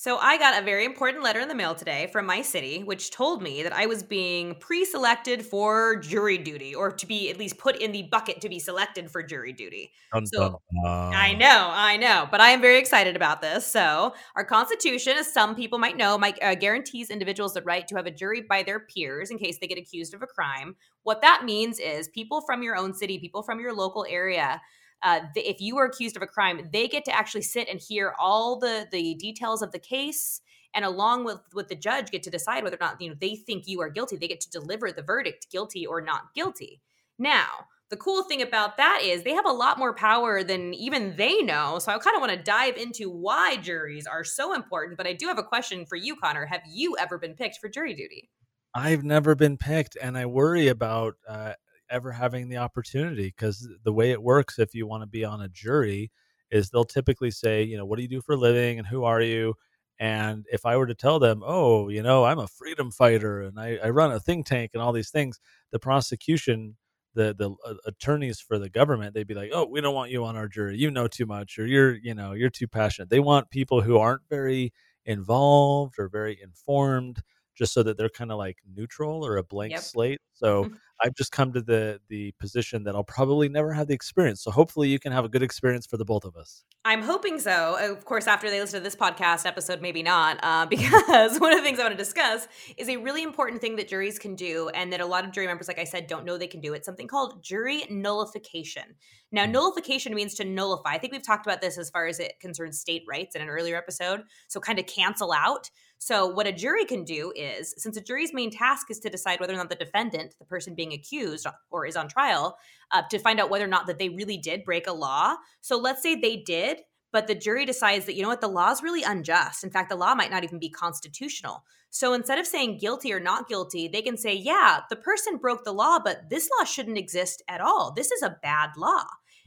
So, I got a very important letter in the mail today from my city, which told me that I was being pre selected for jury duty, or to be at least put in the bucket to be selected for jury duty. So. I know, I know, but I am very excited about this. So, our Constitution, as some people might know, might, uh, guarantees individuals the right to have a jury by their peers in case they get accused of a crime. What that means is people from your own city, people from your local area, uh, if you were accused of a crime, they get to actually sit and hear all the the details of the case, and along with with the judge, get to decide whether or not you know they think you are guilty. They get to deliver the verdict, guilty or not guilty. Now, the cool thing about that is they have a lot more power than even they know. So I kind of want to dive into why juries are so important. But I do have a question for you, Connor. Have you ever been picked for jury duty? I've never been picked, and I worry about uh, ever having the opportunity because the way it works, if you want to be on a jury, is they'll typically say, you know, what do you do for a living and who are you? And if I were to tell them, oh, you know, I'm a freedom fighter and I, I run a think tank and all these things, the prosecution, the the uh, attorneys for the government, they'd be like, oh, we don't want you on our jury. You know too much, or you're, you know, you're too passionate. They want people who aren't very involved or very informed just so that they're kind of like neutral or a blank Yep. slate. So I've just come to the the position that I'll probably never have the experience. So hopefully you can have a good experience for the both of us. I'm hoping so. Of course, after they listen to this podcast episode, maybe not, uh, because one of the things I want to discuss is a really important thing that juries can do, and that a lot of jury members, like I said, don't know they can do. It's something called jury nullification. Now, Mm. nullification means to nullify. I think we've talked about this as far as it concerns state rights in an earlier episode. So, kind of cancel out. So, what a jury can do is, since a jury's main task is to decide whether or not the defendant, the person being accused or is on trial, uh, to find out whether or not that they really did break a law. So let's say they did, but the jury decides that you know what the law is really unjust. In fact, the law might not even be constitutional. So instead of saying guilty or not guilty, they can say, yeah, the person broke the law, but this law shouldn't exist at all. This is a bad law.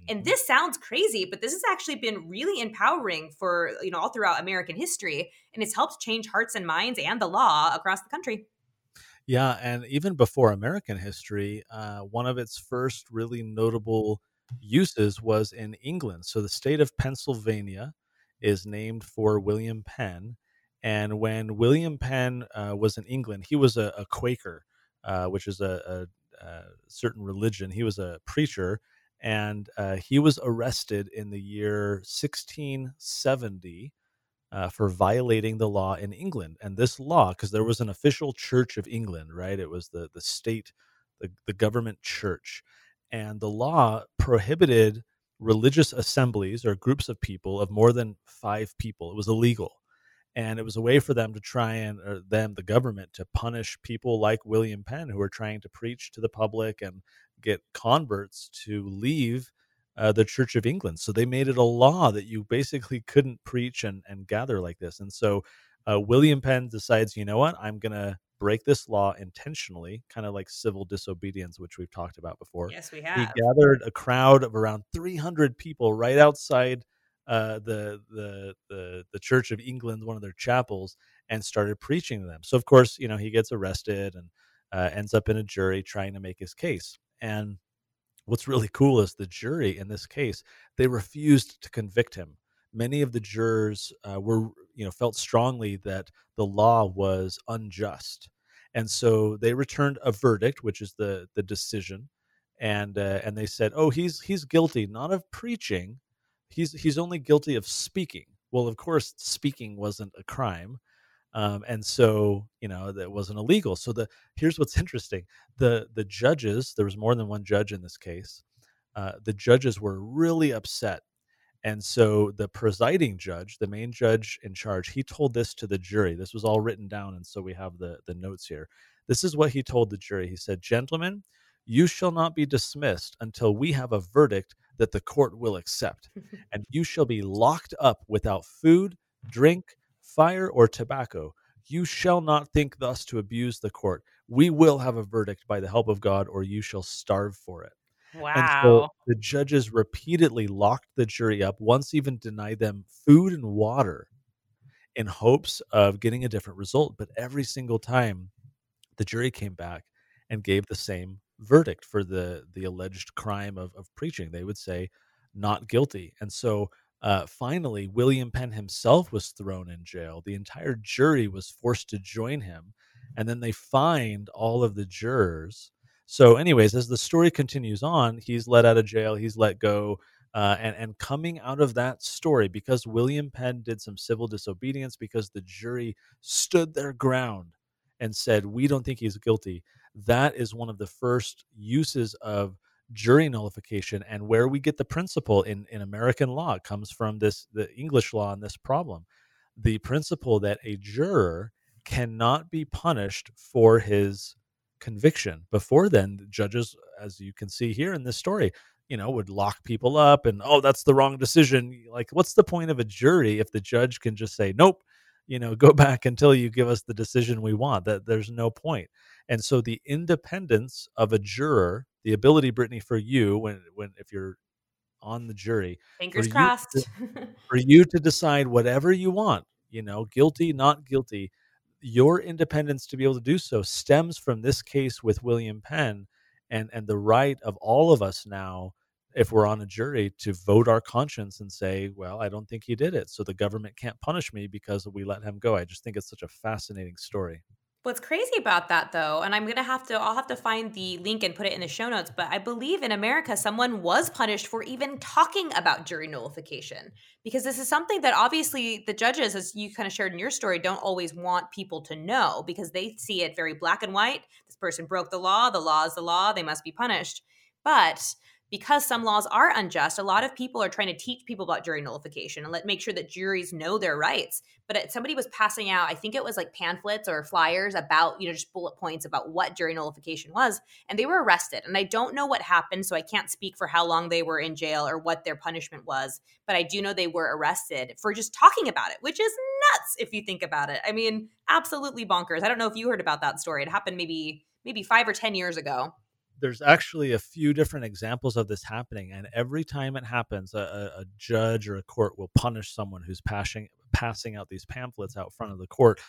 And this sounds crazy, but this has actually been really empowering for, you know, all throughout American history. And it's helped change hearts and minds and the law across the country. Yeah, and even before American history, uh, one of its first really notable uses was in England. So the state of Pennsylvania is named for William Penn. And when William Penn uh, was in England, he was a, a Quaker, uh, which is a, a, a certain religion. He was a preacher, and uh, he was arrested in the year 1670 uh, for violating the law in England. And this law, because there was an official Church of England, right? It was the the state, the, the government church, and the law prohibited religious assemblies or groups of people of more than five people. It was illegal. And it was a way for them to try and, or them, the government, to punish people like William Penn who were trying to preach to the public and get converts to leave uh, the Church of England. So they made it a law that you basically couldn't preach and, and gather like this. And so uh, William Penn decides, you know what, I'm going to break this law intentionally, kind of like civil disobedience, which we've talked about before. Yes, we have. He gathered a crowd of around 300 people right outside uh, the, the the the Church of England, one of their chapels, and started preaching to them. So of course, you know, he gets arrested and uh, ends up in a jury trying to make his case. And what's really cool is the jury in this case they refused to convict him many of the jurors uh, were you know felt strongly that the law was unjust and so they returned a verdict which is the the decision and uh, and they said oh he's he's guilty not of preaching he's he's only guilty of speaking. Well of course speaking wasn't a crime um, and so you know that wasn't illegal. So the here's what's interesting. The the judges there was more than one judge in this case uh, the judges were really upset. And so the presiding judge the main judge in charge he told this to the jury. This was all written down and so we have the the notes here. This is what he told the jury. He said gentlemen you shall not be dismissed until we have a verdict that the court will accept and you shall be locked up without food drink fire or tobacco you shall not think thus to abuse the court we will have a verdict by the help of god or you shall starve for it and so Wow. the judges repeatedly locked the jury up, once even denied them food and water in hopes of getting a different result. But every single time the jury came back and gave the same verdict for the the alleged crime of, of preaching. They would say not guilty. And so uh, finally, William Penn himself was thrown in jail. The entire jury was forced to join him. And then they fined all of the jurors. So, anyways, as the story continues on, he's let out of jail, he's let go. Uh, and, and coming out of that story, because William Penn did some civil disobedience, because the jury stood their ground and said, We don't think he's guilty, that is one of the first uses of jury nullification and where we get the principle in, in American law comes from this the English law on this problem. The principle that a juror cannot be punished for his conviction. Before then, the judges, as you can see here in this story, you know, would lock people up and oh, that's the wrong decision. Like, what's the point of a jury if the judge can just say, Nope, you know, go back until you give us the decision we want. That there's no point. And so the independence of a juror, the ability, Brittany, for you when when if you're on the jury, fingers for crossed, you to, for you to decide whatever you want, you know, guilty, not guilty, your independence to be able to do so stems from this case with William Penn and and the right of all of us now if we're on a jury to vote our conscience and say, well, I don't think he did it. So the government can't punish me because we let him go. I just think it's such a fascinating story. What's crazy about that though, and I'm gonna have to I'll have to find the link and put it in the show notes, but I believe in America someone was punished for even talking about jury nullification. Because this is something that obviously the judges, as you kind of shared in your story, don't always want people to know because they see it very black and white. This person broke the law, the law is the law, they must be punished. But because some laws are unjust, a lot of people are trying to teach people about jury nullification and let make sure that juries know their rights. But somebody was passing out, I think it was like pamphlets or flyers about, you know, just bullet points about what jury nullification was, and they were arrested. And I don't know what happened, so I can't speak for how long they were in jail or what their punishment was, but I do know they were arrested for just talking about it, which is nuts if you think about it. I mean, absolutely bonkers. I don't know if you heard about that story. It happened maybe maybe 5 or 10 years ago there's actually a few different examples of this happening and every time it happens a, a, judge or a court will punish someone who's passing passing out these pamphlets out front of the court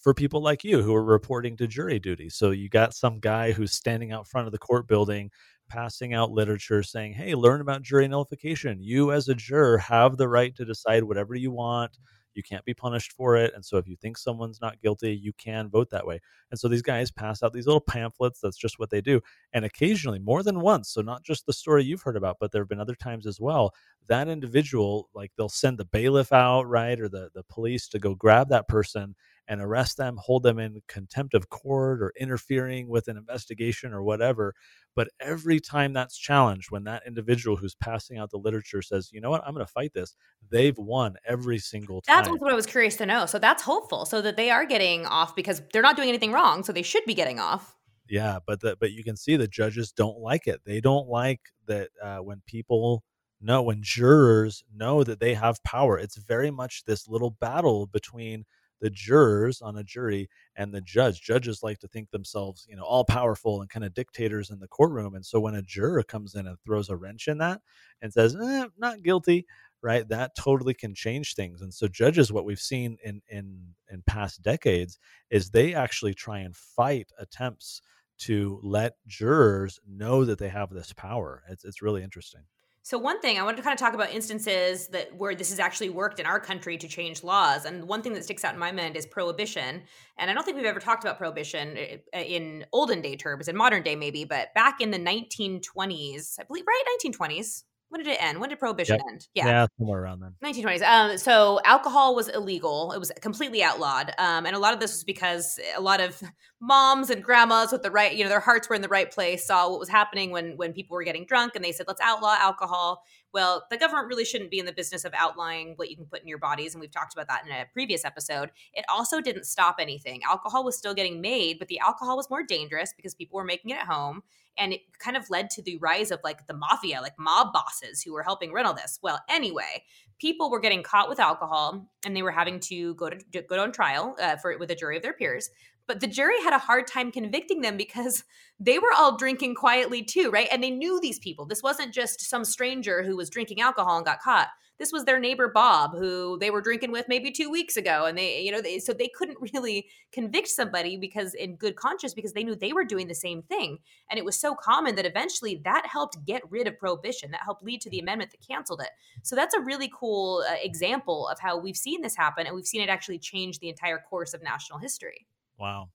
for people like you who are reporting to jury duty. So you got some guy who's standing out front of the court building passing out literature saying hey learn about jury nullification. You as a juror have the right to decide whatever you want you can't be punished for it. And so if you think someone's not guilty, you can vote that way. And so these guys pass out these little pamphlets. That's just what they do. And occasionally, more than once, so not just the story you've heard about, but there have been other times as well, that individual, like they'll send the bailiff out, right, or the, the police to go grab that person and arrest them, hold them in contempt of court or interfering with an investigation or whatever. But every time that's challenged, when that individual who's passing out the literature says, you know what, I'm going to fight this, they've won every single time. That's what I was curious to know. So that's hopeful. So that they are getting off because they're not doing anything wrong. So they should be getting off. Yeah, but the, but you can see the judges don't like it. They don't like that uh, when people know when jurors know that they have power. It's very much this little battle between the jurors on a jury and the judge. Judges like to think themselves, you know, all powerful and kind of dictators in the courtroom. And so when a juror comes in and throws a wrench in that and says, eh, not guilty, right, that totally can change things. And so judges, what we've seen in in in past decades is they actually try and fight attempts to let jurors know that they have this power. It's it's really interesting. So one thing I wanted to kind of talk about instances that where this has actually worked in our country to change laws, and one thing that sticks out in my mind is prohibition. And I don't think we've ever talked about prohibition uh, in olden day terms, in modern day maybe, but back in the 1920s, I believe, right, 1920s, when did it end? When did prohibition yep. end? Yeah. yeah, somewhere around then. 1920s. Um, so alcohol was illegal. It was completely outlawed. Um, and a lot of this was because a lot of moms and grandmas with the right, you know, their hearts were in the right place, saw what was happening when when people were getting drunk, and they said, "Let's outlaw alcohol." Well, the government really shouldn't be in the business of outlawing what you can put in your bodies, and we've talked about that in a previous episode. It also didn't stop anything. Alcohol was still getting made, but the alcohol was more dangerous because people were making it at home and it kind of led to the rise of like the mafia like mob bosses who were helping all this. Well anyway people were getting caught with alcohol and they were having to go to go on trial uh, for with a jury of their peers but the jury had a hard time convicting them because they were all drinking quietly too right and they knew these people this wasn't just some stranger who was drinking alcohol and got caught this was their neighbor Bob who they were drinking with maybe two weeks ago, and they, you know, they, so they couldn't really convict somebody because in good conscience because they knew they were doing the same thing, and it was so common that eventually that helped get rid of prohibition. That helped lead to the amendment that canceled it. So that's a really cool uh, example of how we've seen this happen, and we've seen it actually change the entire course of national history. Wow.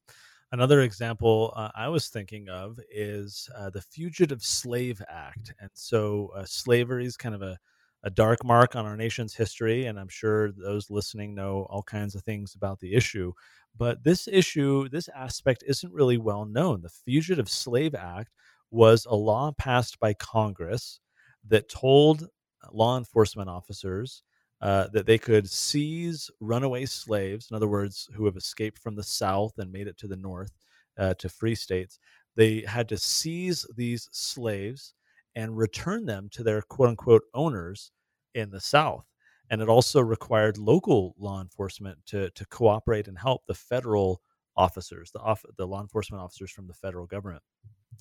Another example uh, I was thinking of is uh, the Fugitive Slave Act. And so uh, slavery is kind of a, a dark mark on our nation's history. And I'm sure those listening know all kinds of things about the issue. But this issue, this aspect isn't really well known. The Fugitive Slave Act was a law passed by Congress that told law enforcement officers uh, that they could seize runaway slaves, in other words, who have escaped from the South and made it to the North uh, to free states. They had to seize these slaves and return them to their quote unquote owners in the South. And it also required local law enforcement to, to cooperate and help the federal officers, the, off, the law enforcement officers from the federal government.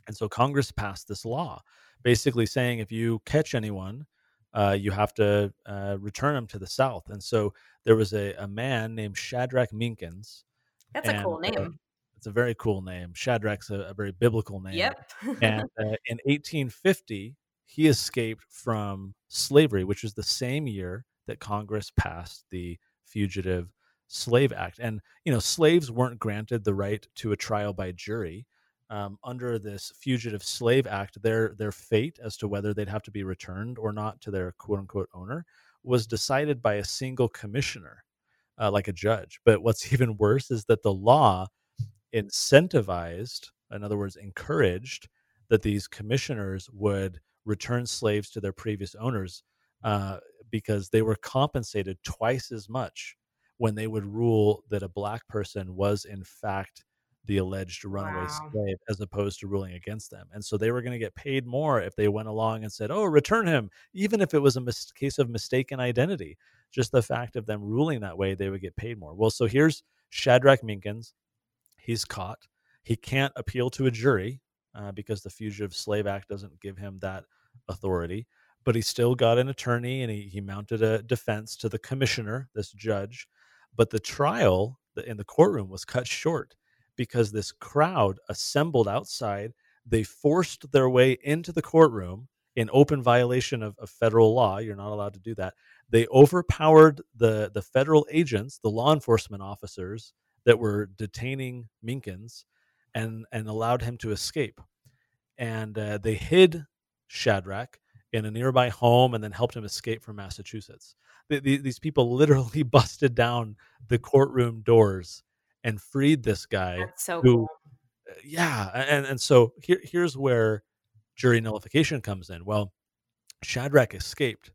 And so Congress passed this law basically saying if you catch anyone uh, you have to uh, return them to the South. And so there was a, a man named Shadrach Minkins. That's and, a cool uh, name. Uh, it's a very cool name. Shadrach's a, a very biblical name. Yep. and uh, in 1850, he escaped from slavery, which was the same year that Congress passed the Fugitive Slave Act. And, you know, slaves weren't granted the right to a trial by jury um, under this Fugitive Slave Act, their their fate as to whether they'd have to be returned or not to their quote unquote owner was decided by a single commissioner, uh, like a judge. But what's even worse is that the law incentivized, in other words, encouraged that these commissioners would return slaves to their previous owners uh, because they were compensated twice as much when they would rule that a black person was in fact the alleged runaway wow. slave as opposed to ruling against them. And so they were going to get paid more if they went along and said, "Oh, return him," even if it was a mis- case of mistaken identity. Just the fact of them ruling that way, they would get paid more. Well, so here's Shadrach Minkins. He's caught. He can't appeal to a jury uh, because the Fugitive Slave Act doesn't give him that authority. But he still got an attorney and he, he mounted a defense to the commissioner, this judge. But the trial in the courtroom was cut short because this crowd assembled outside. They forced their way into the courtroom in open violation of, of, federal law. You're not allowed to do that. They overpowered the, the federal agents, the law enforcement officers that were detaining Minkins, and, and allowed him to escape. And uh, they hid Shadrach in a nearby home and then helped him escape from Massachusetts. The, the, these people literally busted down the courtroom doors and freed this guy. That's so who, cool. Uh, yeah, and and so here here's where jury nullification comes in. Well, Shadrach escaped,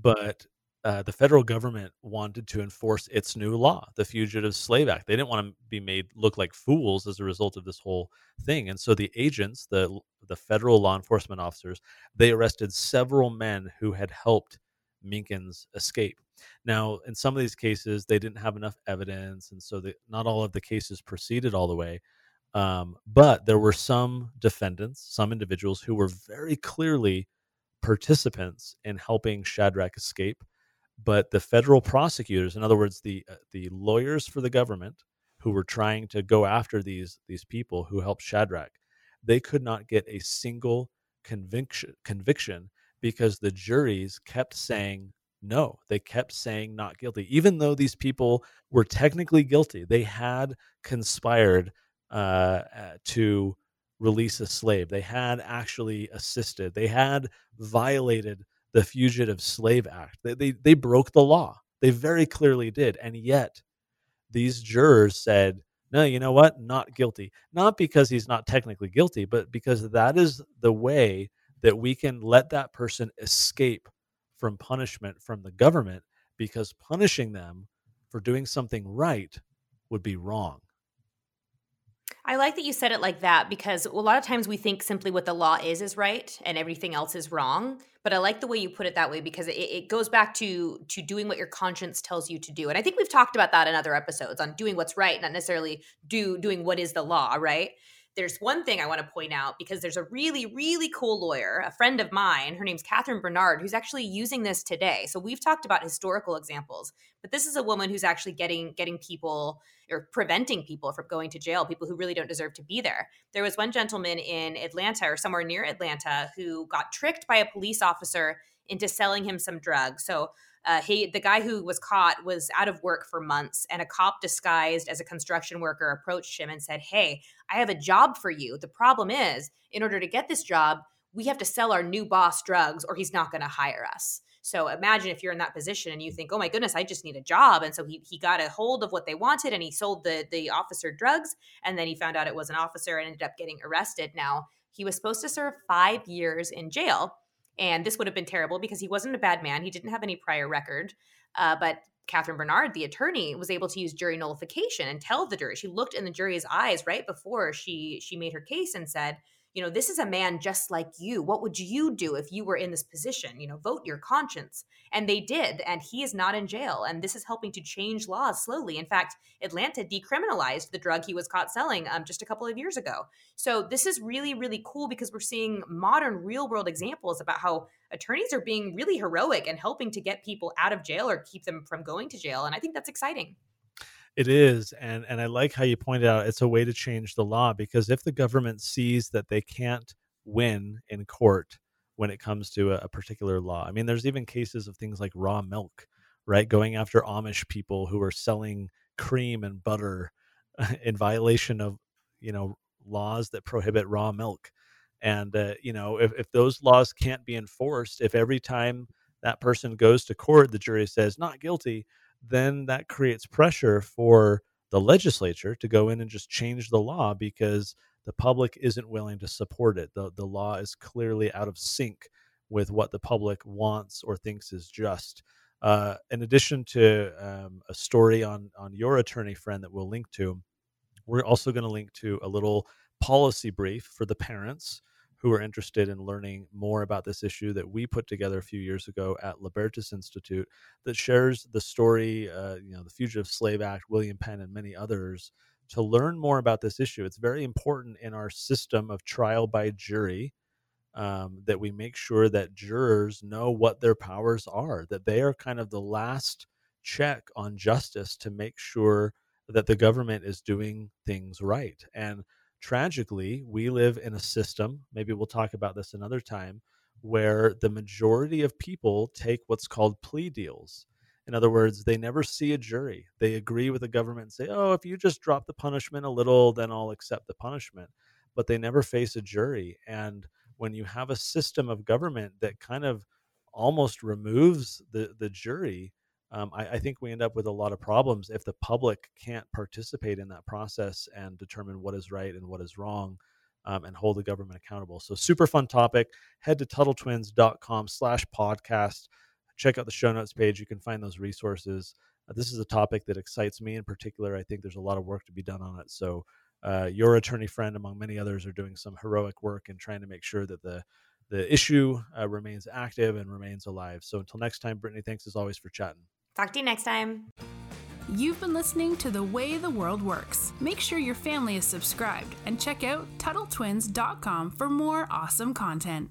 but uh, the federal government wanted to enforce its new law, the Fugitive Slave Act. They didn't want to be made look like fools as a result of this whole thing, and so the agents, the the federal law enforcement officers, they arrested several men who had helped Minkins escape. Now, in some of these cases, they didn't have enough evidence, and so the, not all of the cases proceeded all the way. Um, but there were some defendants, some individuals who were very clearly participants in helping Shadrach escape. But the federal prosecutors, in other words, the uh, the lawyers for the government who were trying to go after these these people who helped Shadrach, they could not get a single conviction conviction because the juries kept saying no. They kept saying not guilty, even though these people were technically guilty. They had conspired uh, uh, to release a slave. They had actually assisted. They had violated the Fugitive Slave Act. They, they, they broke the law. They very clearly did. And yet, these jurors said, no, you know what? Not guilty. Not because he's not technically guilty, but because that is the way that we can let that person escape from punishment from the government because punishing them for doing something right would be wrong. I like that you said it like that because a lot of times we think simply what the law is is right and everything else is wrong. But I like the way you put it that way because it, it, goes back to to doing what your conscience tells you to do. And I think we've talked about that in other episodes on doing what's right, not necessarily do doing what is the law, right? There's one thing I want to point out because there's a really, really cool lawyer, a friend of mine. Her name's Catherine Bernard, who's actually using this today. So we've talked about historical examples, but this is a woman who's actually getting getting people or preventing people from going to jail, people who really don't deserve to be there. There was one gentleman in Atlanta or somewhere near Atlanta who got tricked by a police officer into selling him some drugs. So uh, he, the guy who was caught was out of work for months, and a cop disguised as a construction worker approached him and said, "Hey, I have a job for you. The problem is, in order to get this job, we have to sell our new boss drugs, or he's not going to hire us." So imagine if you're in that position and you think, "Oh my goodness, I just need a job," and so he he got a hold of what they wanted, and he sold the the officer drugs, and then he found out it was an officer and ended up getting arrested. Now he was supposed to serve five years in jail and this would have been terrible because he wasn't a bad man. He didn't have any prior record. Uh, but Catherine Bernard, the attorney, was able to use jury nullification and tell the jury. She looked in the jury's eyes right before she she made her case and said, you know, this is a man just like you. What would you do if you were in this position? You know, vote your conscience. And they did. And he is not in jail. And this is helping to change laws slowly. In fact, Atlanta decriminalized the drug he was caught selling um, just a couple of years ago. So this is really, really cool because we're seeing modern real world examples about how attorneys are being really heroic and helping to get people out of jail or keep them from going to jail. And I think that's exciting. It is, and and I like how you pointed out it's a way to change the law because if the government sees that they can't win in court when it comes to a, a particular law, I mean, there's even cases of things like raw milk, right, going after Amish people who are selling cream and butter in violation of you know laws that prohibit raw milk, and uh, you know if if those laws can't be enforced, if every time that person goes to court the jury says not guilty then that creates pressure for the legislature to go in and just change the law because the public isn't willing to support it. The, the law is clearly out of sync with what the public wants or thinks is just. Uh, in addition to um, a story on, on your attorney friend that we'll link to, we're also going to link to a little policy brief for the parents who are interested in learning more about this issue that we put together a few years ago at Libertas Institute that shares the story, uh, you know, the Fugitive Slave Act, William Penn, and many others to learn more about this issue. It's very important in our system of trial by jury um, that we make sure that jurors know what their powers are, that they are kind of the last check on justice to make sure that the government is doing things right. And tragically, we live in a system, maybe we'll talk about this another time, where the majority of people take what's called plea deals. In other words, they never see a jury. They agree with the government and say, oh, if you just drop the punishment a little, then I'll accept the punishment. But they never face a jury. And when you have a system of government that kind of almost removes the, the jury, um, I, I, think we end up with a lot of problems if the public can't participate in that process and determine what is right and what is wrong um, and hold the government accountable. So super fun topic. Head to TuttleTwins.com slash podcast. Check out the show notes page. You can find those resources. Uh, this is a topic that excites me in particular. I think there's a lot of work to be done on it. So uh, your attorney friend, among many others, are doing some heroic work in trying to make sure that the the issue uh, remains active and remains alive. So until next time, Brittany, thanks as always for chatting. Talk to you next time. You've been listening to The Way the World Works. Make sure your family is subscribed and check out TuttleTwins.com for more awesome content.